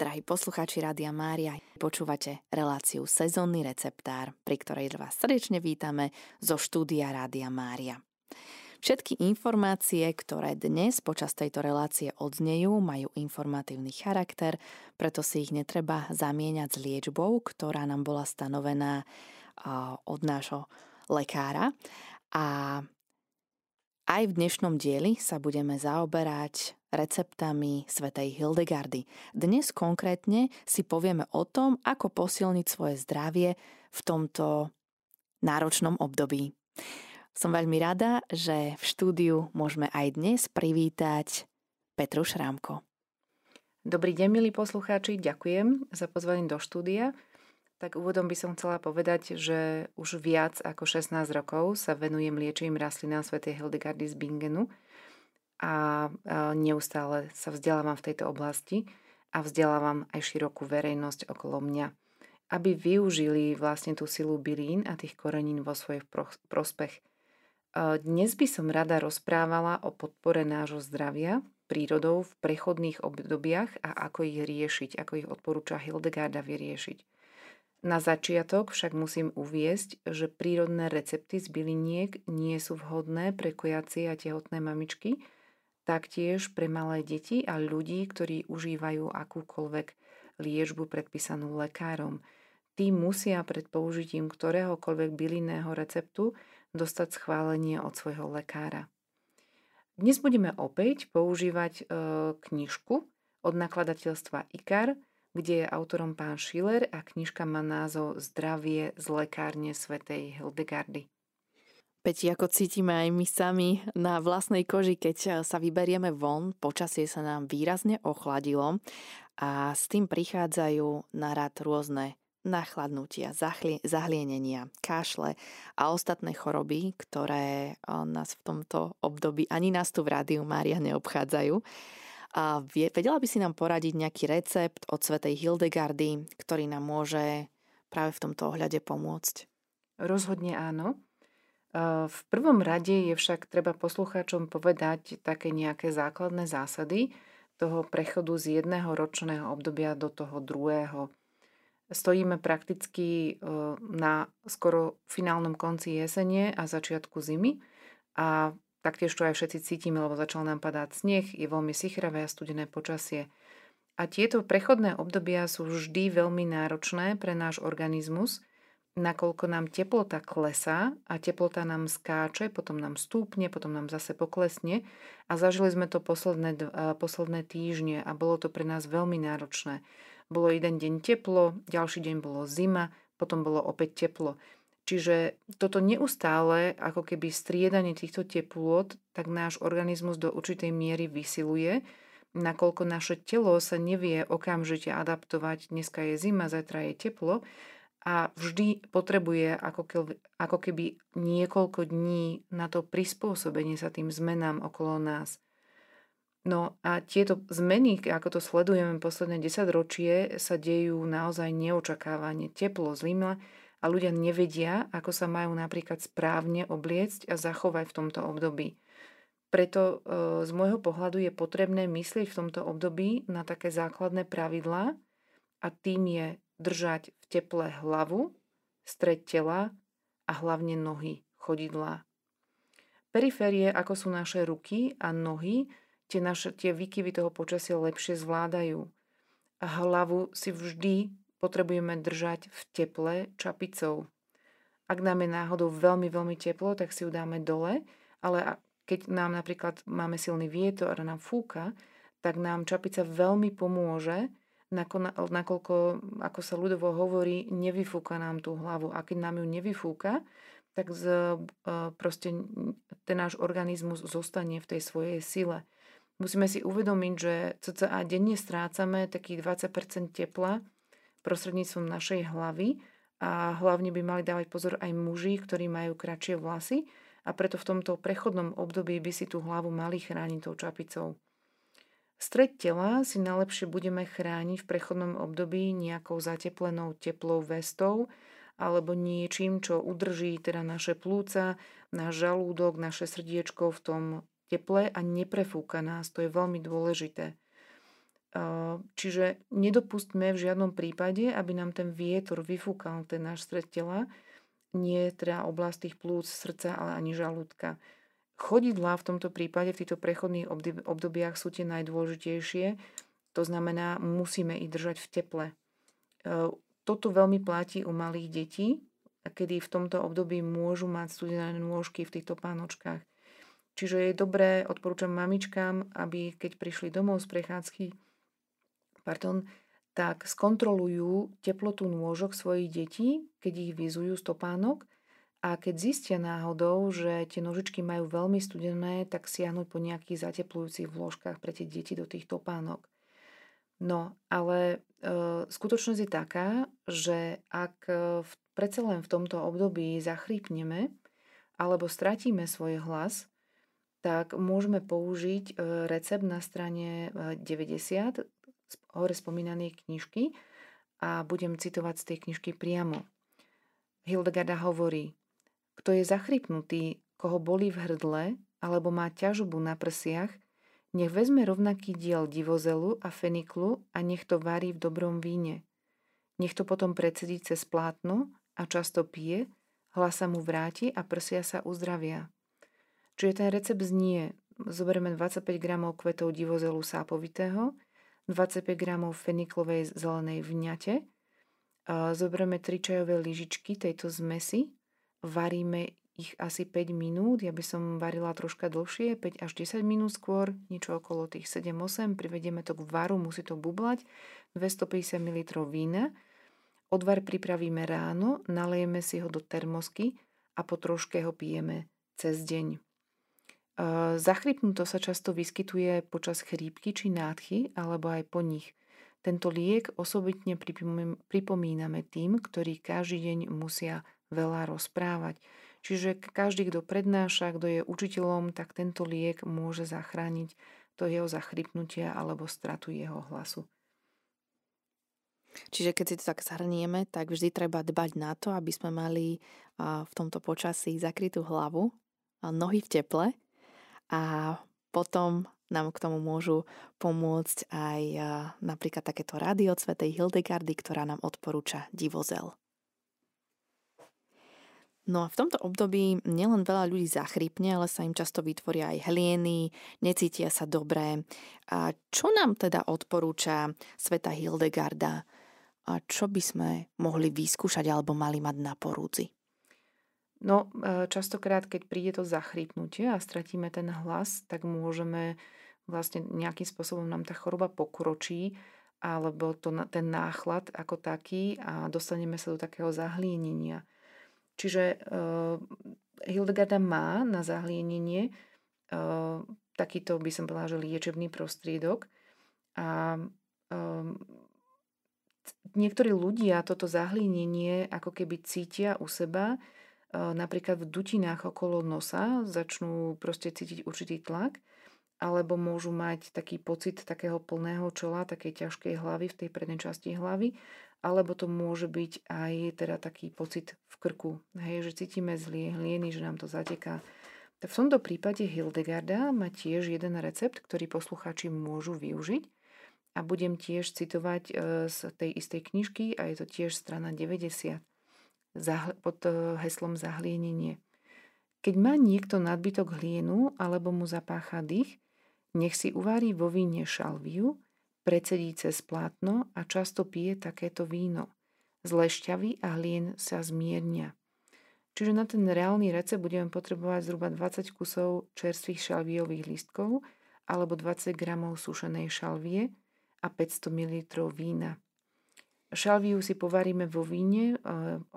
Drahí poslucháči Rádia Mária, počúvate reláciu Sezónny receptár, pri ktorej vás srdečne vítame zo štúdia Rádia Mária. Všetky informácie, ktoré dnes počas tejto relácie odznejú, majú informatívny charakter, preto si ich netreba zamieňať s liečbou, ktorá nám bola stanovená od nášho lekára. A aj v dnešnom dieli sa budeme zaoberať receptami svätej Hildegardy. Dnes konkrétne si povieme o tom, ako posilniť svoje zdravie v tomto náročnom období. Som veľmi rada, že v štúdiu môžeme aj dnes privítať Petru Šrámko. Dobrý deň, milí poslucháči, ďakujem za pozvanie do štúdia. Tak úvodom by som chcela povedať, že už viac ako 16 rokov sa venujem liečivým rastlinám svätej Hildegardy z Bingenu a neustále sa vzdelávam v tejto oblasti a vzdelávam aj širokú verejnosť okolo mňa, aby využili vlastne tú silu bylín a tých korenín vo svoj prospech. Dnes by som rada rozprávala o podpore nášho zdravia prírodou v prechodných obdobiach a ako ich riešiť, ako ich odporúča Hildegarda vyriešiť. Na začiatok však musím uviesť, že prírodné recepty z byliniek nie sú vhodné pre kojacie a tehotné mamičky, taktiež pre malé deti a ľudí, ktorí užívajú akúkoľvek liečbu predpísanú lekárom. Tí musia pred použitím ktoréhokoľvek bylinného receptu dostať schválenie od svojho lekára. Dnes budeme opäť používať e, knižku od nakladateľstva IKAR – kde je autorom pán Schiller a knižka má názov Zdravie z lekárne svätej Hildegardy. Peti, ako cítime aj my sami na vlastnej koži, keď sa vyberieme von, počasie sa nám výrazne ochladilo a s tým prichádzajú na rad rôzne nachladnutia, zahlienenia, kašle a ostatné choroby, ktoré nás v tomto období ani nás tu v Rádiu Mária neobchádzajú. A vedela by si nám poradiť nejaký recept od svetej Hildegardy, ktorý nám môže práve v tomto ohľade pomôcť? Rozhodne áno. V prvom rade je však treba poslucháčom povedať také nejaké základné zásady toho prechodu z jedného ročného obdobia do toho druhého. Stojíme prakticky na skoro finálnom konci jesene a začiatku zimy a Taktiež to aj všetci cítime, lebo začal nám padať sneh, je veľmi sichravé a studené počasie. A tieto prechodné obdobia sú vždy veľmi náročné pre náš organizmus, nakoľko nám teplota klesá a teplota nám skáče, potom nám stúpne, potom nám zase poklesne a zažili sme to posledné, posledné týždne a bolo to pre nás veľmi náročné. Bolo jeden deň teplo, ďalší deň bolo zima, potom bolo opäť teplo. Čiže toto neustále, ako keby striedanie týchto teplôt, tak náš organizmus do určitej miery vysiluje, nakoľko naše telo sa nevie okamžite adaptovať. Dneska je zima, zajtra je teplo a vždy potrebuje ako keby, ako keby niekoľko dní na to prispôsobenie sa tým zmenám okolo nás. No a tieto zmeny, ako to sledujeme posledné 10 ročie, sa dejú naozaj neočakávane. Teplo, zima, a ľudia nevedia, ako sa majú napríklad správne obliecť a zachovať v tomto období. Preto e, z môjho pohľadu je potrebné myslieť v tomto období na také základné pravidlá a tým je držať v teple hlavu, stred tela a hlavne nohy, chodidlá. Periférie, ako sú naše ruky a nohy, tie, naše, tie výkyvy toho počasia lepšie zvládajú. A hlavu si vždy potrebujeme držať v teple čapicou. Ak nám je náhodou veľmi, veľmi teplo, tak si ju dáme dole, ale keď nám napríklad máme silný vietor a nám fúka, tak nám čapica veľmi pomôže, nakoľko, ako sa ľudovo hovorí, nevyfúka nám tú hlavu. A keď nám ju nevyfúka, tak z, e, proste ten náš organizmus zostane v tej svojej sile. Musíme si uvedomiť, že cca denne strácame takých 20% tepla prostredníctvom našej hlavy a hlavne by mali dávať pozor aj muži, ktorí majú kratšie vlasy a preto v tomto prechodnom období by si tú hlavu mali chrániť tou čapicou. Stred tela si najlepšie budeme chrániť v prechodnom období nejakou zateplenou teplou vestou alebo niečím, čo udrží teda naše plúca, náš žalúdok, naše srdiečko v tom teple a neprefúka nás. To je veľmi dôležité. Čiže nedopustme v žiadnom prípade, aby nám ten vietor vyfúkal ten náš stred tela, nie teda oblasť tých plúc, srdca, ale ani žalúdka. Chodidlá v tomto prípade, v týchto prechodných obdobiach sú tie najdôležitejšie. To znamená, musíme ich držať v teple. Toto veľmi platí u malých detí, kedy v tomto období môžu mať studené nôžky v týchto pánočkách. Čiže je dobré, odporúčam mamičkám, aby keď prišli domov z prechádzky, pardon, tak skontrolujú teplotu nôžok svojich detí, keď ich vyzujú stopánok a keď zistia náhodou, že tie nožičky majú veľmi studené, tak siahnuť po nejakých zateplujúcich vložkách pre tie deti do tých topánok. No, ale e, skutočnosť je taká, že ak e, v, predsa len v tomto období zachrípneme alebo stratíme svoj hlas, tak môžeme použiť e, recept na strane 90 e, hore spomínanej knižky a budem citovať z tej knižky priamo. Hildegarda hovorí, kto je zachrypnutý, koho boli v hrdle alebo má ťažobu na prsiach, nech vezme rovnaký diel divozelu a feniklu a nech to varí v dobrom víne. Nech to potom predsedí cez plátno a často pije, hlasa mu vráti a prsia sa uzdravia. Čiže ten recept znie, zoberieme 25 gramov kvetov divozelu sápovitého, 25 gramov feniklovej zelenej vňate, zoberieme 3 čajové lyžičky tejto zmesi, varíme ich asi 5 minút, ja by som varila troška dlhšie, 5 až 10 minút skôr, niečo okolo tých 7-8, privedieme to k varu, musí to bublať, 250 ml vína, odvar pripravíme ráno, nalejeme si ho do termosky a po troške ho pijeme cez deň. Zachrypnuto sa často vyskytuje počas chrípky či nádchy alebo aj po nich. Tento liek osobitne pripomíname tým, ktorí každý deň musia veľa rozprávať. Čiže každý, kto prednáša, kto je učiteľom, tak tento liek môže zachrániť to jeho zachrypnutia alebo stratu jeho hlasu. Čiže keď si to tak zhrnieme, tak vždy treba dbať na to, aby sme mali v tomto počasí zakrytú hlavu, nohy v teple a potom nám k tomu môžu pomôcť aj napríklad takéto rádio Svetej Hildegardy, ktorá nám odporúča divozel. No a v tomto období nielen veľa ľudí zachrypne, ale sa im často vytvoria aj hlieny, necítia sa dobré. A čo nám teda odporúča Sveta Hildegarda? A čo by sme mohli vyskúšať alebo mali mať na porúdzi? No, e, častokrát, keď príde to zachrypnutie a stratíme ten hlas, tak môžeme vlastne nejakým spôsobom nám tá choroba pokročí, alebo to, ten náchlad ako taký a dostaneme sa do takého zahlienenia. Čiže uh, Hildegarda má na zahlienenie uh, takýto, by som povedala, že liečebný prostriedok a um, niektorí ľudia toto zahlienenie ako keby cítia u seba, napríklad v dutinách okolo nosa začnú proste cítiť určitý tlak, alebo môžu mať taký pocit takého plného čola, takej ťažkej hlavy v tej prednej časti hlavy, alebo to môže byť aj teda taký pocit v krku, hej, že cítime zlie hlieny, že nám to zateká. V tomto prípade Hildegarda má tiež jeden recept, ktorý poslucháči môžu využiť a budem tiež citovať e, z tej istej knižky a je to tiež strana 90 pod eh, heslom zahlienenie. Keď má niekto nadbytok hlienu alebo mu zapácha dých, nech si uvarí vo víne šalviu, precedí cez plátno a často pije takéto víno. Zle šťavy a hlien sa zmiernia. Čiže na ten reálny recept budeme potrebovať zhruba 20 kusov čerstvých šalviových listkov alebo 20 gramov sušenej šalvie a 500 ml vína. Šalviu si povaríme vo víne,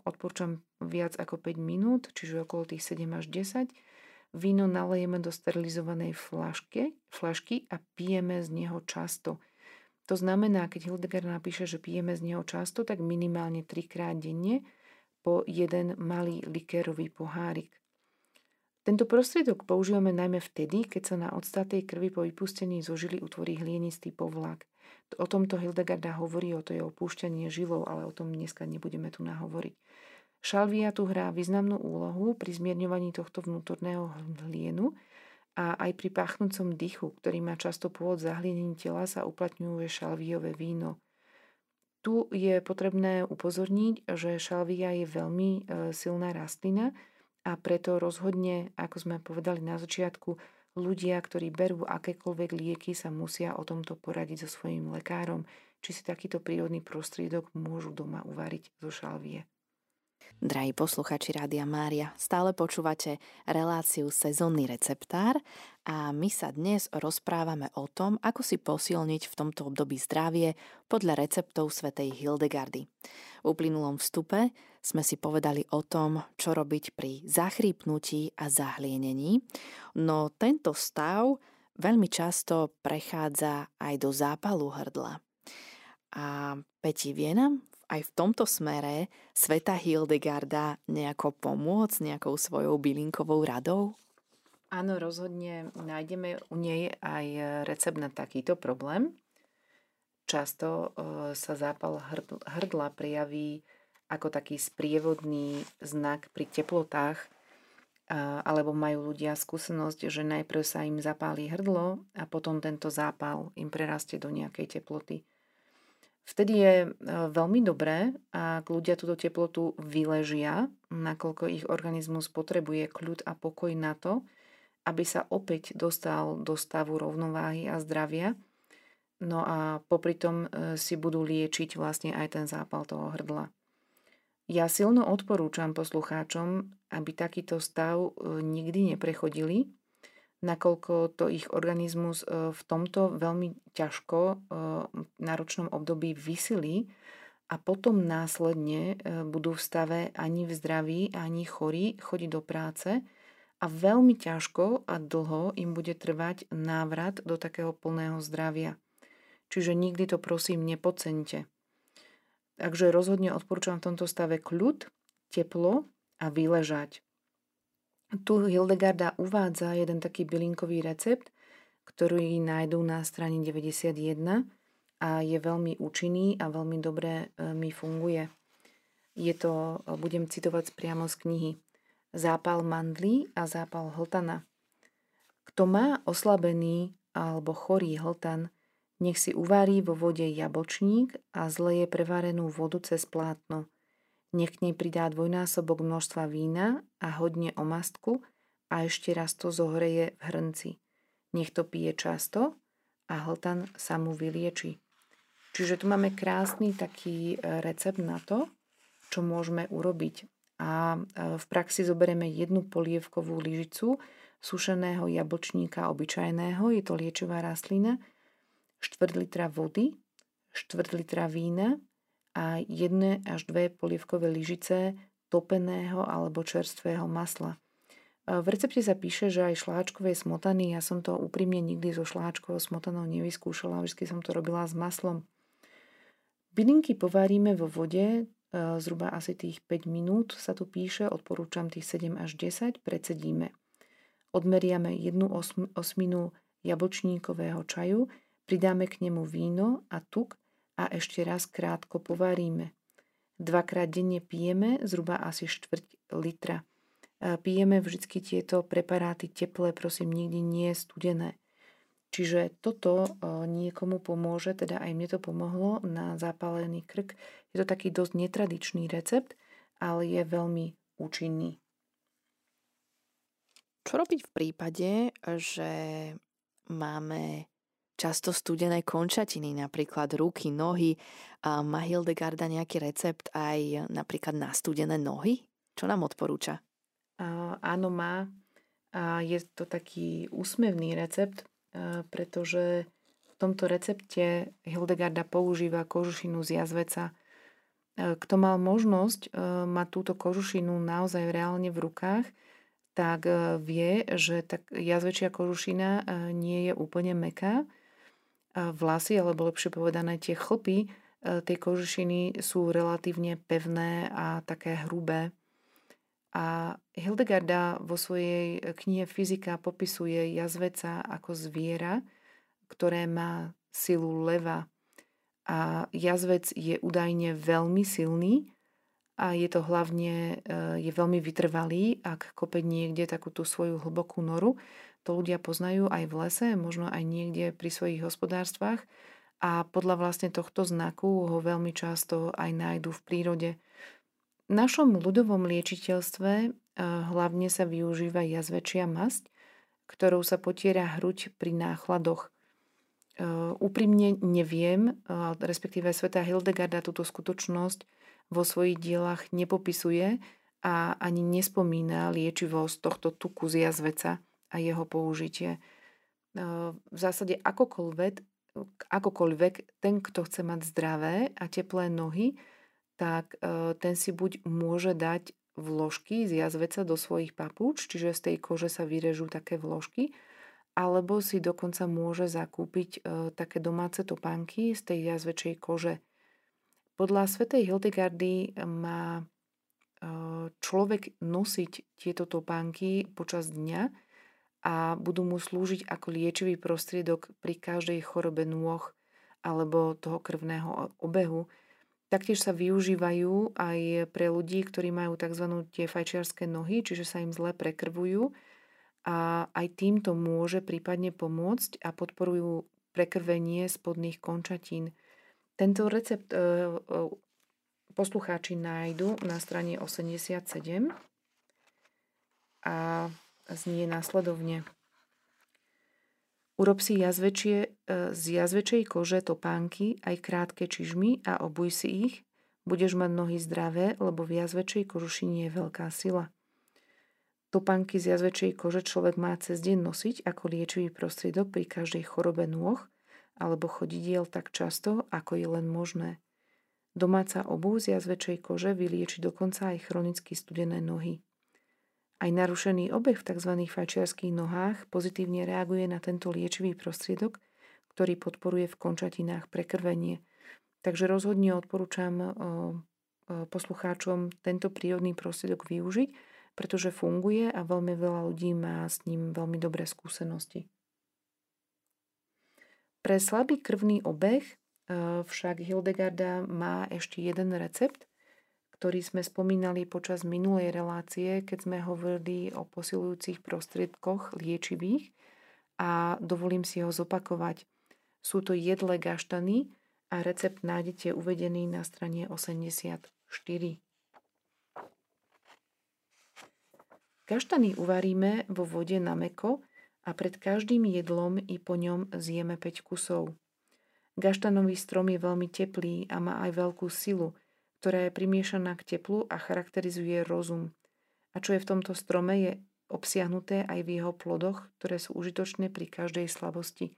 odporúčam viac ako 5 minút, čiže okolo tých 7 až 10. Víno nalejeme do sterilizovanej flašky, flašky a pijeme z neho často. To znamená, keď Hildegard napíše, že pijeme z neho často, tak minimálne 3 krát denne po jeden malý likérový pohárik. Tento prostriedok používame najmä vtedy, keď sa na odstatej krvi po vypustení zo žily utvorí hlienistý povlak. O tomto Hildegarda hovorí, o to je opúšťanie žilov, ale o tom dneska nebudeme tu nahovoriť. Šalvia tu hrá významnú úlohu pri zmierňovaní tohto vnútorného hlienu a aj pri pachnúcom dychu, ktorý má často pôvod zahlienení tela, sa uplatňuje šalvíjové víno. Tu je potrebné upozorniť, že šalvia je veľmi e, silná rastlina a preto rozhodne, ako sme povedali na začiatku, ľudia, ktorí berú akékoľvek lieky, sa musia o tomto poradiť so svojím lekárom, či si takýto prírodný prostriedok môžu doma uvariť zo šalvie. Drahí posluchači Rádia Mária, stále počúvate reláciu Sezónny receptár a my sa dnes rozprávame o tom, ako si posilniť v tomto období zdravie podľa receptov svätej Hildegardy. V uplynulom vstupe sme si povedali o tom, čo robiť pri zachrípnutí a zahlienení, no tento stav veľmi často prechádza aj do zápalu hrdla. A Peti vie nám aj v tomto smere sveta Hildegarda nejako pomôcť nejakou svojou bylinkovou radou? Áno, rozhodne nájdeme u nej aj recept na takýto problém. Často e, sa zápal hrdla prejaví ako taký sprievodný znak pri teplotách, alebo majú ľudia skúsenosť, že najprv sa im zapálí hrdlo a potom tento zápal im prerastie do nejakej teploty. Vtedy je e, veľmi dobré, ak ľudia túto teplotu vyležia, nakoľko ich organizmus potrebuje kľud a pokoj na to, aby sa opäť dostal do stavu rovnováhy a zdravia. No a popri tom e, si budú liečiť vlastne aj ten zápal toho hrdla. Ja silno odporúčam poslucháčom, aby takýto stav e, nikdy neprechodili, nakoľko to ich organizmus e, v tomto veľmi ťažko e, náročnom období vysilí a potom následne budú v stave ani v zdraví, ani chorí chodiť do práce a veľmi ťažko a dlho im bude trvať návrat do takého plného zdravia. Čiže nikdy to prosím nepocente. Takže rozhodne odporúčam v tomto stave kľud, teplo a vyležať. Tu Hildegarda uvádza jeden taký bylinkový recept, ktorý nájdú na strane 91 a je veľmi účinný a veľmi dobre e, mi funguje. Je to, e, budem citovať priamo z knihy, zápal mandlí a zápal hltana. Kto má oslabený alebo chorý hltan, nech si uvarí vo vode jablčník a zleje prevarenú vodu cez plátno. Nech k nej pridá dvojnásobok množstva vína a hodne omastku a ešte raz to zohreje v hrnci. Nech to pije často a hltan sa mu vylieči. Čiže tu máme krásny taký e, recept na to, čo môžeme urobiť. A e, v praxi zoberieme jednu polievkovú lyžicu sušeného jablčníka obyčajného, je to liečivá rastlina, 4 litra vody, 4 litra vína a jedné až dve polievkové lyžice topeného alebo čerstvého masla. V recepte sa píše, že aj šláčkové smotany, ja som to úprimne nikdy so šláčkovou smotanou nevyskúšala, vždy som to robila s maslom. Bylinky pováríme vo vode, e, zhruba asi tých 5 minút sa tu píše, odporúčam tých 7 až 10, predsedíme. Odmeriame jednu osminu jablčníkového čaju, pridáme k nemu víno a tuk a ešte raz krátko povaríme. Dvakrát denne pijeme zhruba asi štvrť litra. Pijeme vždy tieto preparáty teplé, prosím, nikdy nie studené. Čiže toto niekomu pomôže, teda aj mne to pomohlo na zapálený krk. Je to taký dosť netradičný recept, ale je veľmi účinný. Čo robiť v prípade, že máme často studené končatiny, napríklad ruky, nohy. A má Hildegarda nejaký recept aj napríklad na studené nohy? Čo nám odporúča? Uh, áno, má. A je to taký úsmevný recept, uh, pretože v tomto recepte Hildegarda používa kožušinu z jazveca. Uh, kto mal možnosť mať túto kožušinu naozaj reálne v rukách, tak vie, že tak jazvečia kožušina nie je úplne meká, vlasy, alebo lepšie povedané tie chlpy e, tej kožušiny sú relatívne pevné a také hrubé. A Hildegarda vo svojej knihe Fyzika popisuje jazveca ako zviera, ktoré má silu leva. A jazvec je údajne veľmi silný a je to hlavne, e, je veľmi vytrvalý, ak kope niekde takú tú svoju hlbokú noru, To ľudia poznajú aj v lese, možno aj niekde pri svojich hospodárstvách a podľa vlastne tohto znaku ho veľmi často aj nájdu v prírode. V našom ľudovom liečiteľstve eh, hlavne sa využíva jazvečia masť, ktorou sa potiera hruď pri náchladoch. Eh, úprimne neviem, eh, respektíve sveta Hildegarda túto skutočnosť vo svojich dielach nepopisuje a ani nespomína liečivosť tohto tuku z jazveca a jeho použitie. V zásade akokoľvek akokoľvek ten, kto chce mať zdravé a teplé nohy, tak e, ten si buď môže dať vložky z jazveca do svojich papúč, čiže z tej kože sa vyrežú také vložky, alebo si dokonca môže zakúpiť e, také domáce topánky z tej jazvečej kože. Podľa svätej Hildegardy má e, človek nosiť tieto topánky počas dňa, a budú mu slúžiť ako liečivý prostriedok pri každej chorobe nôh alebo toho krvného obehu. Taktiež sa využívajú aj pre ľudí, ktorí majú tzv. tie fajčiarské nohy, čiže sa im zle prekrvujú a aj týmto môže prípadne pomôcť a podporujú prekrvenie spodných končatín. Tento recept e, e, poslucháči nájdu na strane 87 a znie následovne. Urob si jazvečie, e, z jazvečej kože topánky, aj krátke čižmy a obuj si ich. Budeš mať nohy zdravé, lebo v jazvečej kožušine je veľká sila. Topánky z jazvečej kože človek má cez deň nosiť ako liečivý prostriedok pri každej chorobe nôh alebo chodidiel tak často, ako je len možné. Domáca obu z jazvečej kože vylieči dokonca aj chronicky studené nohy. Aj narušený obeh v tzv. fajčiarských nohách pozitívne reaguje na tento liečivý prostriedok, ktorý podporuje v končatinách prekrvenie. Takže rozhodne odporúčam poslucháčom tento prírodný prostriedok využiť, pretože funguje a veľmi veľa ľudí má s ním veľmi dobré skúsenosti. Pre slabý krvný obeh však Hildegarda má ešte jeden recept, ktorý sme spomínali počas minulej relácie, keď sme hovorili o posilujúcich prostriedkoch liečivých a dovolím si ho zopakovať. Sú to jedle gaštany a recept nájdete uvedený na strane 84. Gaštany uvaríme vo vode na meko a pred každým jedlom i po ňom zjeme 5 kusov. Gaštanový strom je veľmi teplý a má aj veľkú silu – ktorá je primiešaná k teplu a charakterizuje rozum. A čo je v tomto strome je obsiahnuté aj v jeho plodoch, ktoré sú užitočné pri každej slabosti.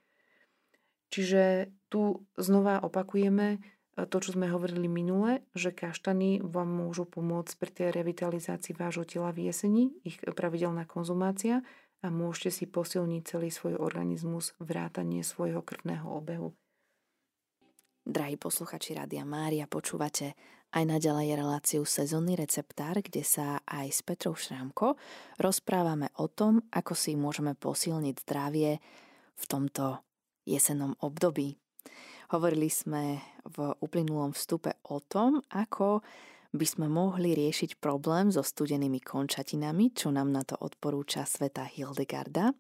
Čiže tu znova opakujeme e, to, čo sme hovorili minule, že kaštany vám môžu pomôcť pri tej revitalizácii vášho tela v jeseni, ich pravidelná konzumácia a môžete si posilniť celý svoj organizmus, vrátanie svojho krvného obehu. Drahí posluchači Rádia Mária, počúvate aj naďalej reláciu Sezónny receptár, kde sa aj s Petrou Šrámko rozprávame o tom, ako si môžeme posilniť zdravie v tomto jesennom období. Hovorili sme v uplynulom vstupe o tom, ako by sme mohli riešiť problém so studenými končatinami, čo nám na to odporúča sveta Hildegarda.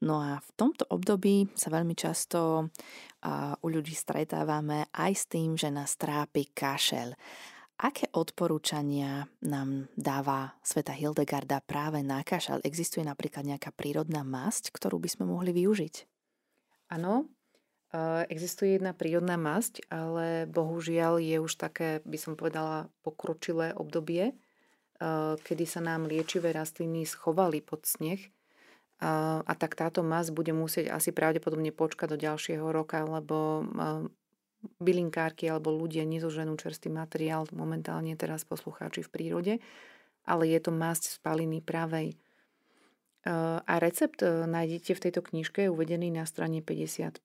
No a v tomto období sa veľmi často u ľudí stretávame aj s tým, že nás trápi kašel. Aké odporúčania nám dáva sveta Hildegarda práve na kašel? Existuje napríklad nejaká prírodná masť, ktorú by sme mohli využiť? Áno, existuje jedna prírodná masť, ale bohužiaľ je už také, by som povedala, pokročilé obdobie, kedy sa nám liečivé rastliny schovali pod sneh a, tak táto mas bude musieť asi pravdepodobne počkať do ďalšieho roka, lebo bylinkárky alebo ľudia nezoženú čerstvý materiál momentálne teraz poslucháči v prírode, ale je to masť z paliny pravej. A recept e, nájdete v tejto knižke uvedený na strane 55.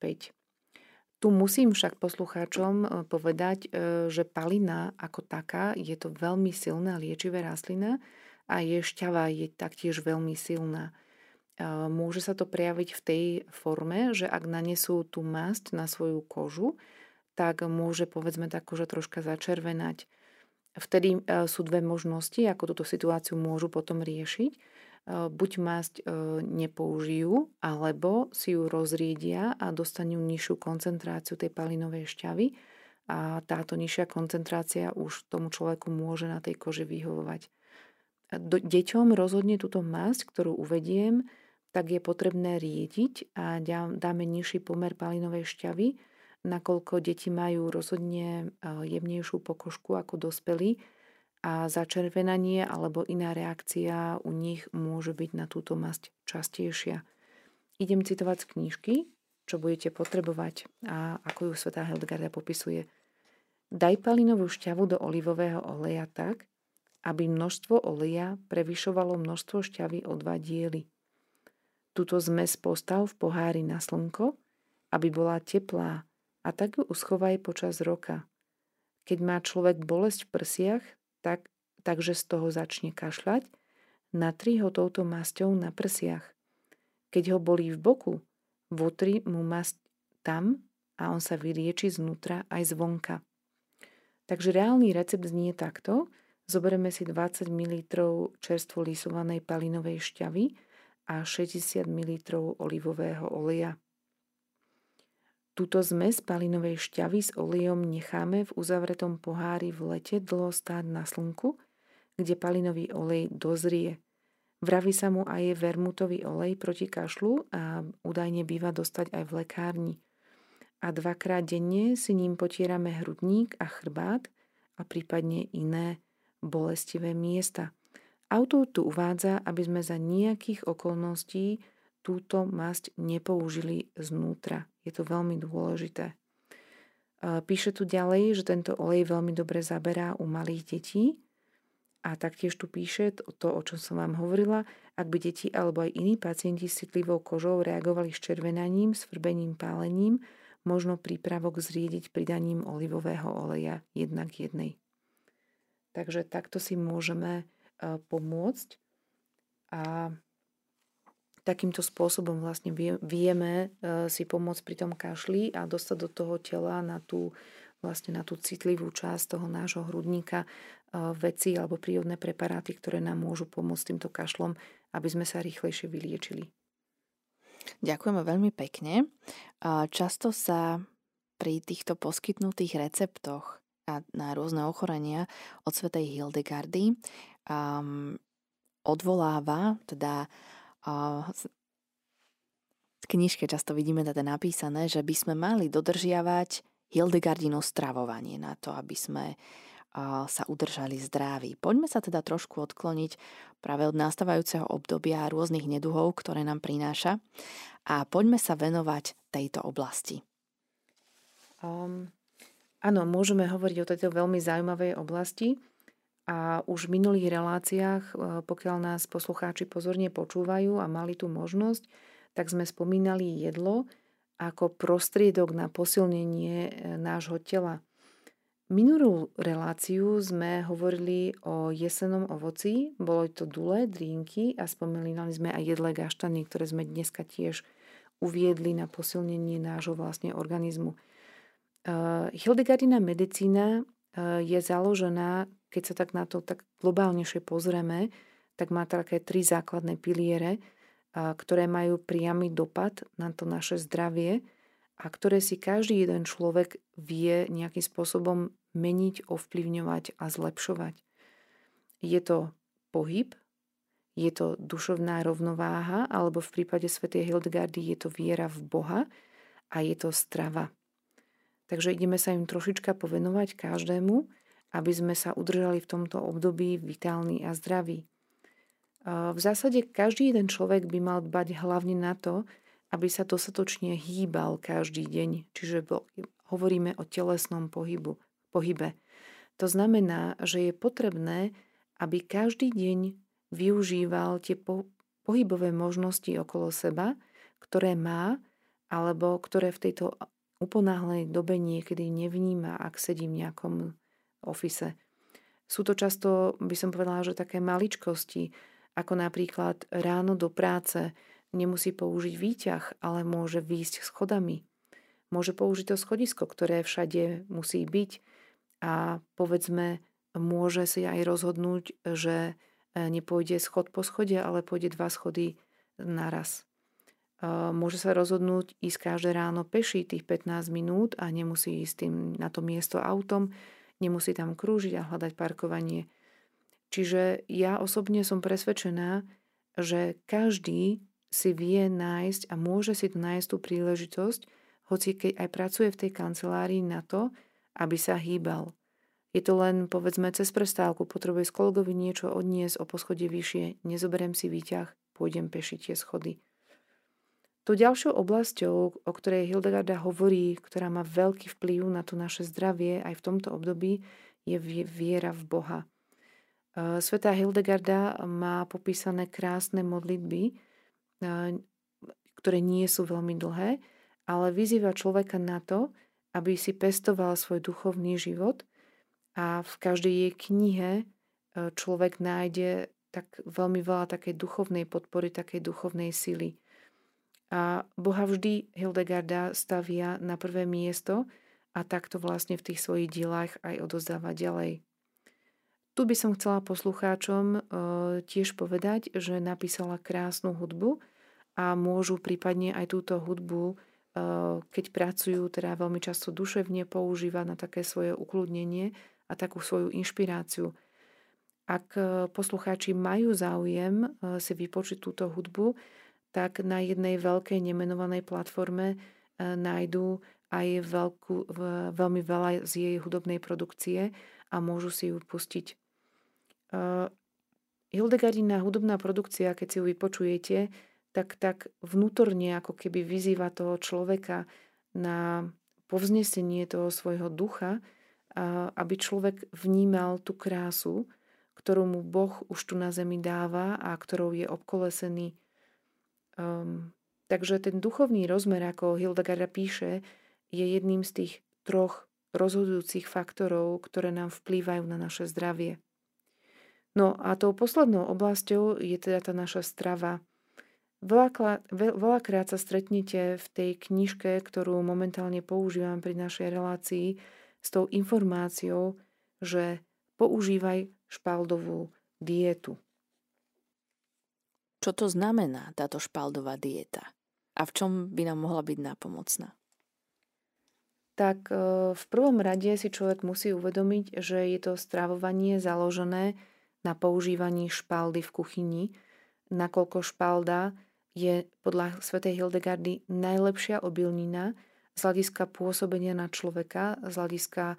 Tu musím však poslucháčom e, povedať, e, že palina ako taká je to veľmi silná liečivé rastlina a je šťava je taktiež veľmi silná. Môže sa to prejaviť v tej forme, že ak nanesú tú masť na svoju kožu, tak môže povedzme tak koža troška začervenať. Vtedy e, sú dve možnosti, ako túto situáciu môžu potom riešiť. buď masť nepoužijú, alebo si ju rozriedia a dostanú nižšiu koncentráciu tej palinovej šťavy a táto nižšia koncentrácia už tomu človeku môže na tej koži vyhovovať. Deťom rozhodne túto masť, ktorú uvediem, tak je potrebné riediť a dáme nižší pomer palinovej šťavy, nakoľko deti majú rozhodne jemnejšiu pokožku ako dospelí a začervenanie alebo iná reakcia u nich môže byť na túto masť častejšia. Idem citovať z knižky, čo budete potrebovať a ako ju svetá Hildegarda popisuje. Daj palinovú šťavu do olivového oleja tak, aby množstvo oleja prevyšovalo množstvo šťavy o dva diely. Tuto zmes postav v pohári na slnko, aby bola teplá a tak ju uschovaj počas roka. Keď má človek bolesť v prsiach, tak, takže z toho začne kašľať, natri ho touto masťou na prsiach. Keď ho bolí v boku, votri mu masť tam a on sa vylieči znútra aj zvonka. Takže reálny recept znie takto. Zoberieme si 20 ml čerstvo lisovanej palinovej šťavy a 60 ml olivového oleja. Túto zmes palinovej šťavy s olejom necháme v uzavretom pohári v lete dlho stáť na slnku, kde palinový olej dozrie. Vraví sa mu aj vermutový olej proti kašlu a údajne býva dostať aj v lekárni. A dvakrát denne si ním potierame hrudník a chrbát a prípadne iné bolestivé miesta. Autor tu uvádza, aby sme za nejakých okolností túto masť nepoužili znútra. Je to veľmi dôležité. Píše tu ďalej, že tento olej veľmi dobre zaberá u malých detí a taktiež tu píše to, o čom som vám hovorila, ak by deti alebo aj iní pacienti s citlivou kožou reagovali s červenaním, svrbením, pálením, možno prípravok zriediť pridaním olivového oleja jednak jednej. Takže takto si môžeme pomôcť a takýmto spôsobom vlastne vieme e, si pomôcť pri tom kašli a dostať do toho tela na tú, vlastne na tú citlivú časť toho nášho hrudníka e, veci alebo prírodné preparáty, ktoré nám môžu pomôcť týmto kašlom, aby sme sa rýchlejšie vyliečili. Ďakujeme veľmi pekne. Často sa pri týchto poskytnutých receptoch a na rôzne ochorenia od svetej Hildegardy um, odvoláva, teda v knižke často vidíme teda napísané, že by sme mali dodržiavať Hildegardino stravovanie na to, aby sme sa udržali zdraví. Poďme sa teda trošku odkloniť práve od nastávajúceho obdobia rôznych neduhov, ktoré nám prináša a poďme sa venovať tejto oblasti. Um, áno, môžeme hovoriť o tejto veľmi zaujímavej oblasti. A už v minulých reláciách, e, pokiaľ nás poslucháči pozorne počúvajú a mali tú možnosť, tak sme spomínali jedlo ako prostriedok na posilnenie e, nášho tela. Minulú reláciu sme hovorili o jesenom ovoci, bolo to dule, drinky a spomínali sme aj jedle gaštany, ktoré sme dneska tiež uviedli na posilnenie nášho vlastne organizmu. E, Hildegardina medicína je založená keď sa tak na to tak globálnejšie pozrieme, tak má také tri základné piliere, ktoré majú priamy dopad na to naše zdravie a ktoré si každý jeden človek vie nejakým spôsobom meniť, ovplyvňovať a zlepšovať. Je to pohyb, je to dušovná rovnováha, alebo v prípade svätej Hildegardy je to viera v Boha a je to strava. Takže ideme sa im trošička povenovať každému aby sme sa udržali v tomto období vitálni a zdraví. V zásade každý jeden človek by mal dbať hlavne na to, aby sa dostatočne hýbal každý deň, čiže hovoríme o telesnom pohybu, pohybe. To znamená, že je potrebné, aby každý deň využíval tie po, pohybové možnosti okolo seba, ktoré má, alebo ktoré v tejto uponáhlenej dobe niekedy nevníma, ak sedí v nejakom ofise. Sú to často, by som povedala, že také maličkosti, ako napríklad ráno do práce nemusí použiť výťah, ale môže výjsť schodami. Môže použiť to schodisko, ktoré všade musí byť a povedzme, môže si aj rozhodnúť, že nepôjde schod po schode, ale pôjde dva schody naraz. Môže sa rozhodnúť ísť každé ráno peši tých 15 minút a nemusí ísť tým na to miesto autom, nemusí tam krúžiť a hľadať parkovanie. Čiže ja osobne som presvedčená, že každý si vie nájsť a môže si nájsť tú príležitosť, hoci keď aj pracuje v tej kancelárii na to, aby sa hýbal. Je to len, povedzme, cez prestávku, potrebuje z kolegovi niečo odniesť o poschodie vyššie, nezoberiem si výťah, pôjdem pešiť tie schody. To ďalšou oblasťou, o ktorej Hildegarda hovorí, ktorá má veľký vplyv na to naše zdravie aj v tomto období, je viera v Boha. Svetá Hildegarda má popísané krásne modlitby, ktoré nie sú veľmi dlhé, ale vyzýva človeka na to, aby si pestoval svoj duchovný život a v každej jej knihe človek nájde tak veľmi veľa takej duchovnej podpory, takej duchovnej sily. A Boha vždy Hildegarda stavia na prvé miesto a takto vlastne v tých svojich dielách aj odozdáva ďalej. Tu by som chcela poslucháčom e, tiež povedať, že napísala krásnu hudbu a môžu prípadne aj túto hudbu, e, keď pracujú, teda veľmi často duševne používať na také svoje ukludnenie a takú svoju inšpiráciu. Ak e, poslucháči majú záujem si vypočiť túto hudbu, tak na jednej veľkej nemenovanej platforme e, nájdú aj veľkú, veľmi veľa z jej hudobnej produkcie a môžu si ju pustiť. E, Hildegardina hudobná produkcia, keď si ju vypočujete, tak, tak vnútorne ako keby vyzýva toho človeka na povznesenie toho svojho ducha, aby človek vnímal tú krásu, ktorú mu Boh už tu na zemi dáva a ktorou je obkolesený takže ten duchovný rozmer, ako Hildegarda píše, je jedným z tých troch rozhodujúcich faktorov, ktoré nám vplývajú na naše zdravie. No a tou poslednou oblasťou je teda tá naša strava. Veľakrát sa stretnete v tej knižke, ktorú momentálne používam pri našej relácii, s tou informáciou, že používaj špaldovú dietu. Čo to znamená táto špaldová dieta? A v čom by nám mohla byť nápomocná? Tak e, v prvom rade si človek musí uvedomiť, že je to stravovanie založené na používaní špaldy v kuchyni, nakoľko špalda je podľa svätej Hildegardy najlepšia obilnina z hľadiska pôsobenia na človeka, z hľadiska e,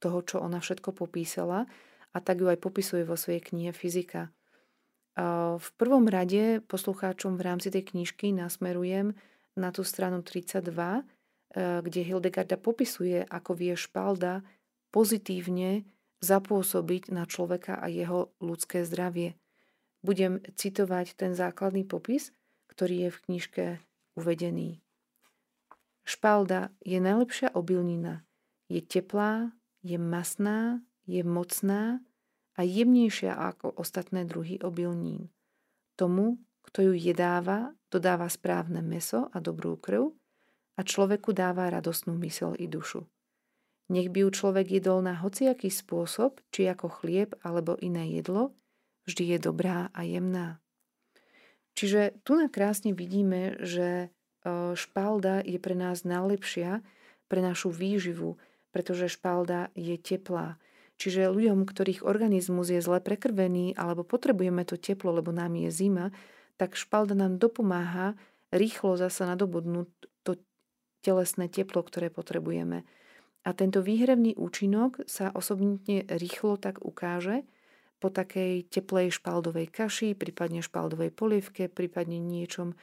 toho, čo ona všetko popísala a tak ju aj popisuje vo svojej knihe Fyzika. V prvom rade poslucháčom v rámci tej knižky nasmerujem na tú stranu 32, e, kde Hildegarda popisuje, ako vie špalda pozitívne zapôsobiť na človeka a jeho ľudské zdravie. Budem citovať ten základný popis, ktorý je v knižke uvedený. Špalda je najlepšia obilnina. Je teplá, je masná, je mocná, a jemnejšia ako ostatné druhy obilnín. Tomu, kto ju jedáva, dodáva správne meso a dobrú krv a človeku dáva radosnú mysel i dušu. Nech by ju človek jedol na hociaký spôsob, či ako chlieb alebo iné jedlo, vždy je dobrá a jemná. Čiže tu na krásne vidíme, že e, špalda je pre nás najlepšia pre našu výživu, pretože špalda je teplá, Čiže ľuďom, ktorých organizmus je zle prekrvený alebo potrebujeme to teplo, lebo nám je zima, tak špalda nám dopomáha rýchlo zasa nadobudnúť to telesné teplo, ktoré potrebujeme. A tento výhrevný účinok sa osobnitne rýchlo tak ukáže po takej teplej špaldovej kaši, prípadne špaldovej polievke, prípadne niečom e,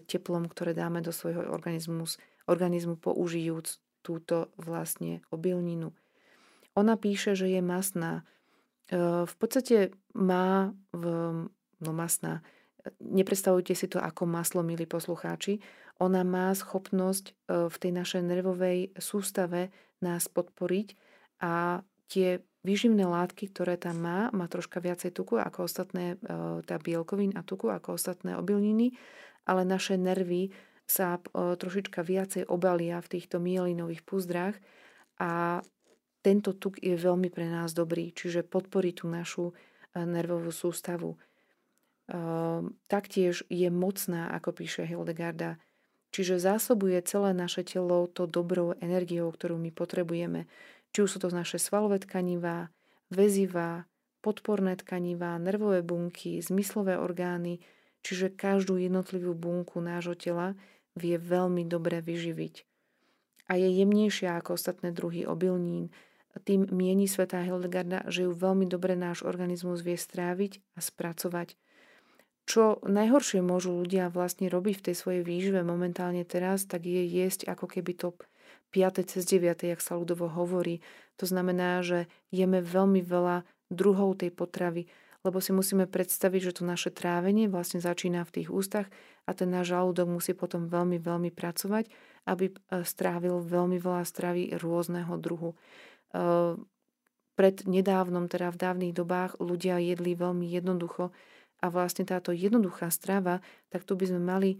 teplom, ktoré dáme do svojho organizmu, organizmu použijúc túto vlastne obilninu. Ona píše, že je masná. E, v podstate má v, no masná, nepredstavujte si to ako maslo, milí poslucháči, ona má schopnosť e, v tej našej nervovej sústave nás podporiť a tie výživné látky, ktoré tam má, má troška viacej tuku ako ostatné, e, tá bielkovín a tuku ako ostatné obilniny, ale naše nervy sa trošička viacej obalia v týchto mielinových púzdrach a tento tuk je veľmi pre nás dobrý, čiže podporí tú našu nervovú sústavu. Taktiež je mocná, ako píše Hildegarda, čiže zásobuje celé naše telo to dobrou energiou, ktorú my potrebujeme. Či už sú to naše svalové tkanivá, väzivá, podporné tkanivá, nervové bunky, zmyslové orgány, čiže každú jednotlivú bunku nášho tela vie veľmi dobre vyživiť. A je jemnejšia ako ostatné druhy obilnín, tým mieni svetá Hildegarda, že ju veľmi dobre náš organizmus vie stráviť a spracovať. Čo najhoršie môžu ľudia vlastne robiť v tej svojej výžive momentálne teraz, tak je jesť ako keby to 5. cez 9. jak sa ľudovo hovorí. To znamená, že jeme veľmi veľa druhov tej potravy, lebo si musíme predstaviť, že to naše trávenie vlastne začína v tých ústach a ten náš žalúdok musí potom veľmi, veľmi pracovať, aby e, strávil veľmi veľa stravy rôzneho druhu. E, pred nedávnom, teda v dávnych dobách, ľudia jedli veľmi jednoducho a vlastne táto jednoduchá strava, tak tu by sme mali e,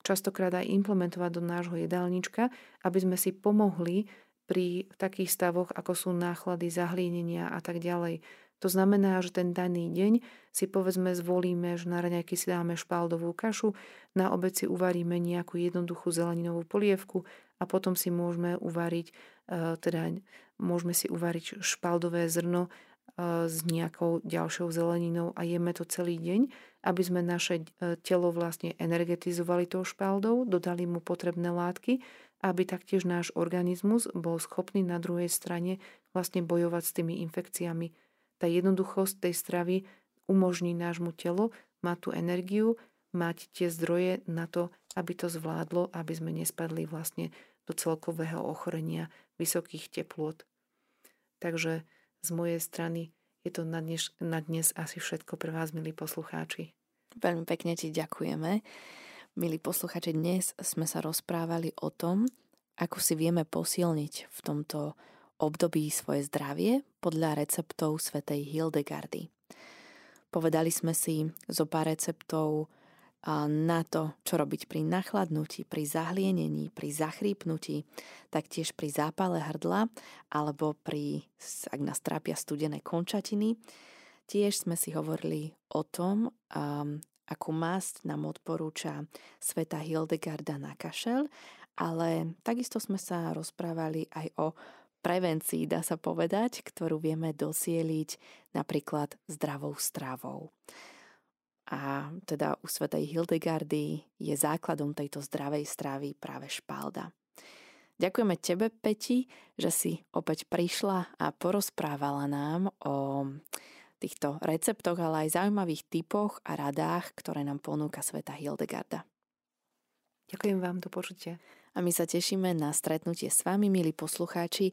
častokrát aj implementovať do nášho jedálnička, aby sme si pomohli pri takých stavoch, ako sú náchlady, zahlínenia a tak ďalej. To znamená, že ten daný deň si povedzme zvolíme, že na raňajky si dáme špaldovú kašu, na obed si uvaríme nejakú jednoduchú zeleninovú polievku a potom si môžeme uvariť, teda môžeme si uvariť špaldové zrno e, s nejakou ďalšou zeleninou a jeme to celý deň, aby sme naše e, telo vlastne energetizovali tou špaldou, dodali mu potrebné látky, aby taktiež náš organizmus bol schopný na druhej strane vlastne bojovať s tými infekciami. Tá jednoduchosť tej stravy umožní nášmu telu mať tú energiu, mať tie zdroje na to, aby to zvládlo, aby sme nespadli vlastne do celkového ochorenia vysokých teplôt. Takže z mojej strany je to na dnes, na dnes asi všetko pre vás, milí poslucháči. Veľmi pekne ti ďakujeme. Milí poslucháči, dnes sme sa rozprávali o tom, ako si vieme posilniť v tomto období svoje zdravie podľa receptov svätej Hildegardy. Povedali sme si zo pár receptov na to, čo robiť pri nachladnutí, pri zahlienení, pri zachrípnutí, taktiež pri zápale hrdla alebo pri, ak nás trápia studené končatiny. Tiež sme si hovorili o tom, akú masť nám odporúča sveta Hildegarda na kašel, ale takisto sme sa rozprávali aj o prevencii, dá sa povedať, ktorú vieme dosieliť napríklad zdravou stravou. A teda u svetej Hildegardy je základom tejto zdravej stravy práve špalda. Ďakujeme tebe, Peti, že si opäť prišla a porozprávala nám o týchto receptoch, ale aj zaujímavých typoch a radách, ktoré nám ponúka sveta Hildegarda. Ďakujem vám, do počutia a my sa tešíme na stretnutie s vami, milí poslucháči,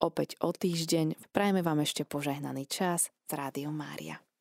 opäť o týždeň. Prajeme vám ešte požehnaný čas z Rádio Mária.